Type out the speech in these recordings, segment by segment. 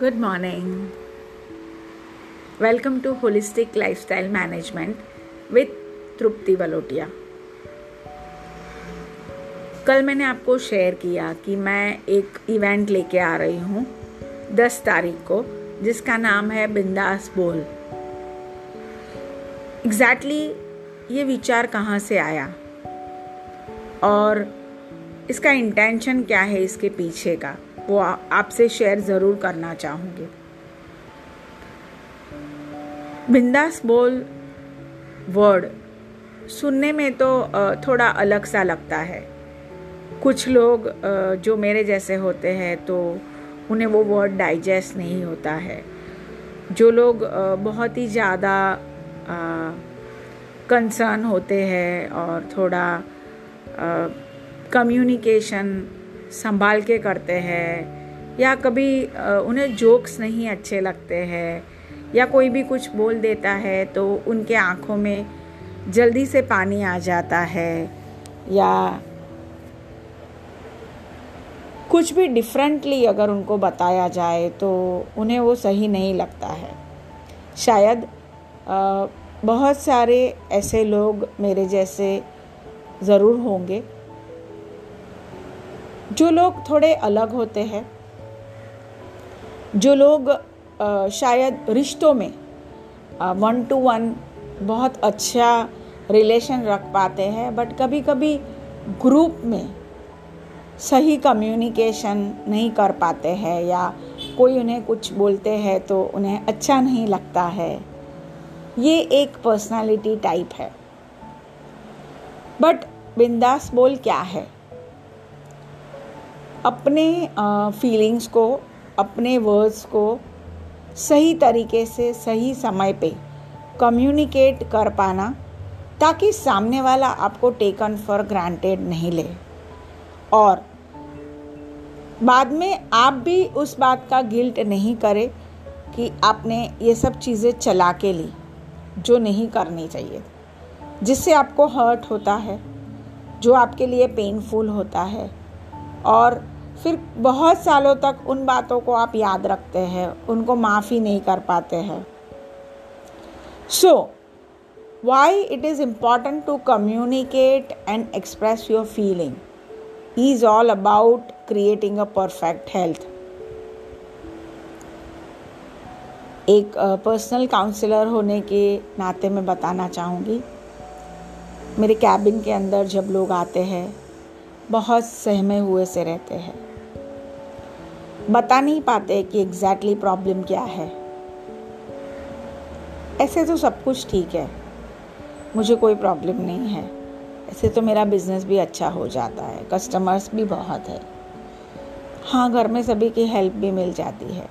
Good morning. Welcome to Holistic Lifestyle Management with तृप्ति वलोटिया कल मैंने आपको शेयर किया कि मैं एक इवेंट लेके आ रही हूँ, दस तारीख को, जिसका नाम है बिंदास बोल। एग्जैक्टली exactly ये विचार कहाँ से आया? और इसका इंटेंशन क्या है इसके पीछे का? वो आपसे शेयर ज़रूर करना चाहूँगी। बिंदास बोल वर्ड सुनने में तो थोड़ा अलग सा लगता है। कुछ लोग जो मेरे जैसे होते हैं तो उन्हें वो वर्ड डाइजेस्ट नहीं होता है। जो लोग बहुत ही ज़्यादा कंसर्न होते हैं और थोड़ा कम्युनिकेशन संभाल के करते हैं, या कभी उन्हें जोक्स नहीं अच्छे लगते हैं, या कोई भी कुछ बोल देता है तो उनके आँखों में जल्दी से पानी आ जाता है, या कुछ भी डिफरेंटली अगर उनको बताया जाए तो उन्हें वो सही नहीं लगता है। शायद बहुत सारे ऐसे लोग मेरे जैसे ज़रूर होंगे। जो लोग थोड़े अलग होते हैं, जो लोग शायद रिश्तों में वन टू वन बहुत अच्छा रिलेशन रख पाते हैं बट कभी कभी ग्रुप में सही कम्युनिकेशन नहीं कर पाते हैं या कोई उन्हें कुछ बोलते हैं तो उन्हें अच्छा नहीं लगता है। ये एक पर्सनालिटी टाइप है। बट बिंदास बोल क्या है? अपने फीलिंग्स को, अपने वर्ड्स को सही तरीके से, सही समय पे कम्युनिकेट कर पाना ताकि सामने वाला आपको टेकन फॉर ग्रांटेड नहीं ले। और बाद में आप भी उस बात का गिल्ट नहीं करें कि आपने ये सब चीज़ें चला के ली जो नहीं करनी चाहिए। जिससे आपको हर्ट होता है, जो आपके लिए पेनफुल होता है और फिर बहुत सालों तक उन बातों को आप याद रखते हैं, उनको माफ़ी नहीं कर पाते हैं। So why it is important to communicate and express your feeling is all about creating a perfect health एक पर्सनल काउंसलर होने के नाते मैं बताना चाहूँगी। मेरे कैबिन के अंदर जब लोग आते हैं, बहुत सहमे हुए से रहते हैं। बता नहीं पाते कि एग्जैक्टली exactly प्रॉब्लम क्या है। ऐसे तो सब कुछ ठीक है। मुझे कोई प्रॉब्लम नहीं है। ऐसे तो मेरा बिज़नेस भी अच्छा हो जाता है। कस्टमर्स भी बहुत है। हाँ घर में सभी की हेल्प भी मिल जाती है।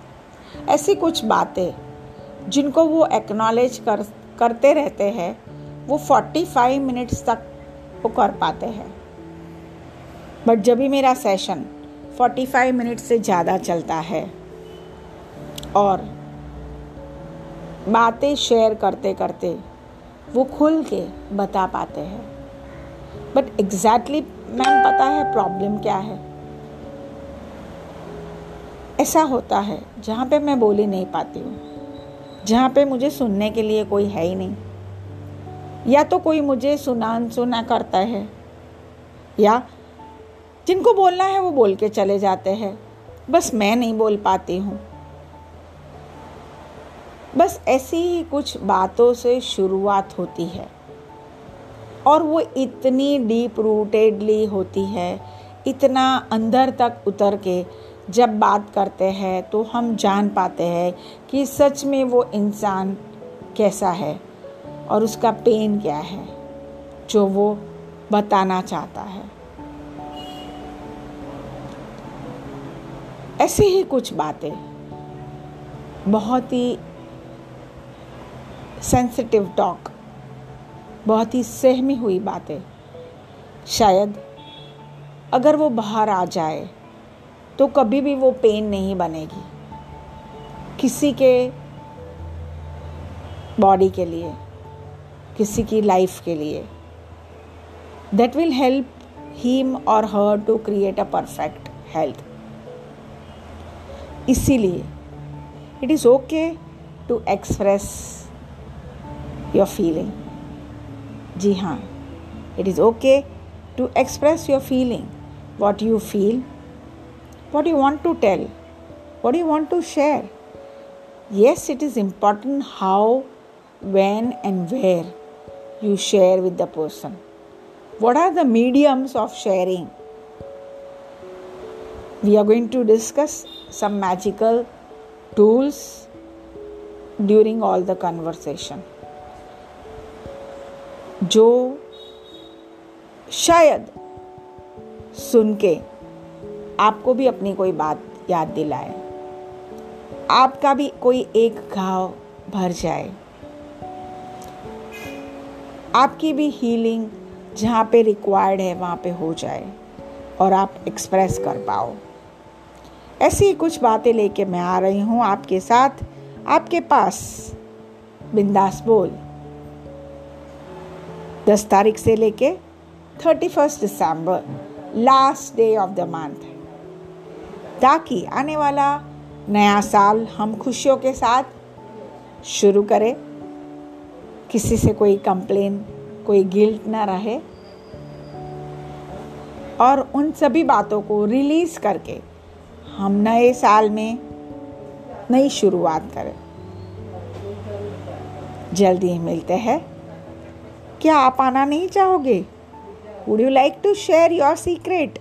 ऐसी कुछ बातें जिनको वो एक्नॉलेज कर, करते रहते हैं, वो 45 मिनट्स तक वो कर पाते हैं। बट जब भी मेरा सेशन 45 मिनट से ज़्यादा चलता है। और बातें शेयर करते करते वो खुल के बता पाते हैं। बट एग्जैक्टली मैम पता है प्रॉब्लम क्या है? ऐसा होता है, जहाँ पे मैं बोली नहीं पाती हूँ। जहाँ पे मुझे सुनने के लिए कोई है ही नहीं। या तो कोई मुझे सुना सुना करता है, या जिनको बोलना है वो बोल के चले जाते हैं। बस मैं नहीं बोल पाती हूँ। बस ऐसी ही कुछ बातों से शुरुआत होती है। और वो इतनी डीप रूटेडली होती है, इतना अंदर तक उतर के जब बात करते हैं तो हम जान पाते हैं कि सच में वो इंसान कैसा है और उसका पेन क्या है, जो वो बताना चाहता है। ऐसे ही कुछ बातें बहुत ही सेंसिटिव टॉक बहुत ही सहमी हुई बातें। शायद अगर वो बाहर आ जाए तो कभी भी वो पेन नहीं बनेगी किसी के बॉडी के लिए, किसी की लाइफ के लिए। दैट विल हेल्प हिम और her to create a perfect health इसीलिए it is okay to express your feeling जी हाँ it is okay to express your feeling what you feel what you want to tell what you want to share yes it is important how when and where you share with the person what are the mediums of sharing we are going to discuss some magical tools during all the conversation. जो शायद सुन के आपको भी अपनी कोई बात याद दिलाए, आपका भी कोई एक घाव भर जाए, आपकी भी हीलिंग जहाँ पे रिक्वायर्ड है वहाँ पे हो जाए और आप एक्सप्रेस कर पाओ। ऐसी कुछ बातें लेके मैं आ रही हूँ आपके साथ। आपके पास, बिंदास बोल। दस तारीख से लेके thirty first December last day of the month ताकि आने वाला नया साल हम खुशियों के साथ शुरू करें। किसी से कोई कंप्लेन कोई गिल्ट ना रहे। और उन सभी बातों को रिलीज़ करके हम नए साल में नई शुरुआत करें। जल्दी ही मिलते हैं। क्या आप आना नहीं चाहोगे? Would you like to share your secret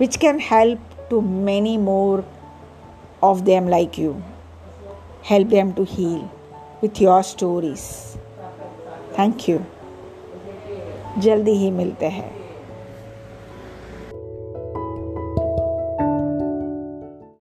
which can help to many more of them like you help them to heal with your stories thank you जल्दी ही मिलते हैं।